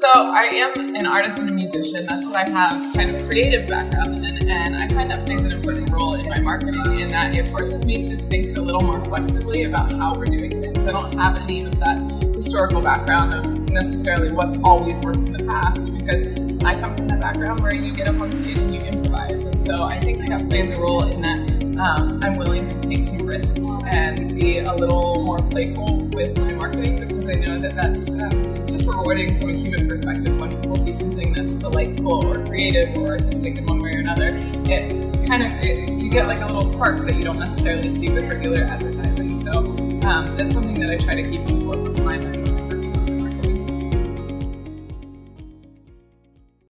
So I am an artist and a musician. That's what I have kind of creative background in, and I find that plays an important role in my marketing in that it forces me to think a little more flexibly about how we're doing things. I don't have any of that historical background of necessarily what's always worked in the past because I come from that background where you get up on stage and you improvise, and so I think that plays a role in that um, I'm willing to take some risks and be a little more playful with my marketing because I know that that's um, just rewarding from a human perspective when people see something that's delightful or creative or artistic in one way or another. It kind of it, you get like a little spark that you don't necessarily see with regular advertising. So um, that's something that I try to keep in the forefront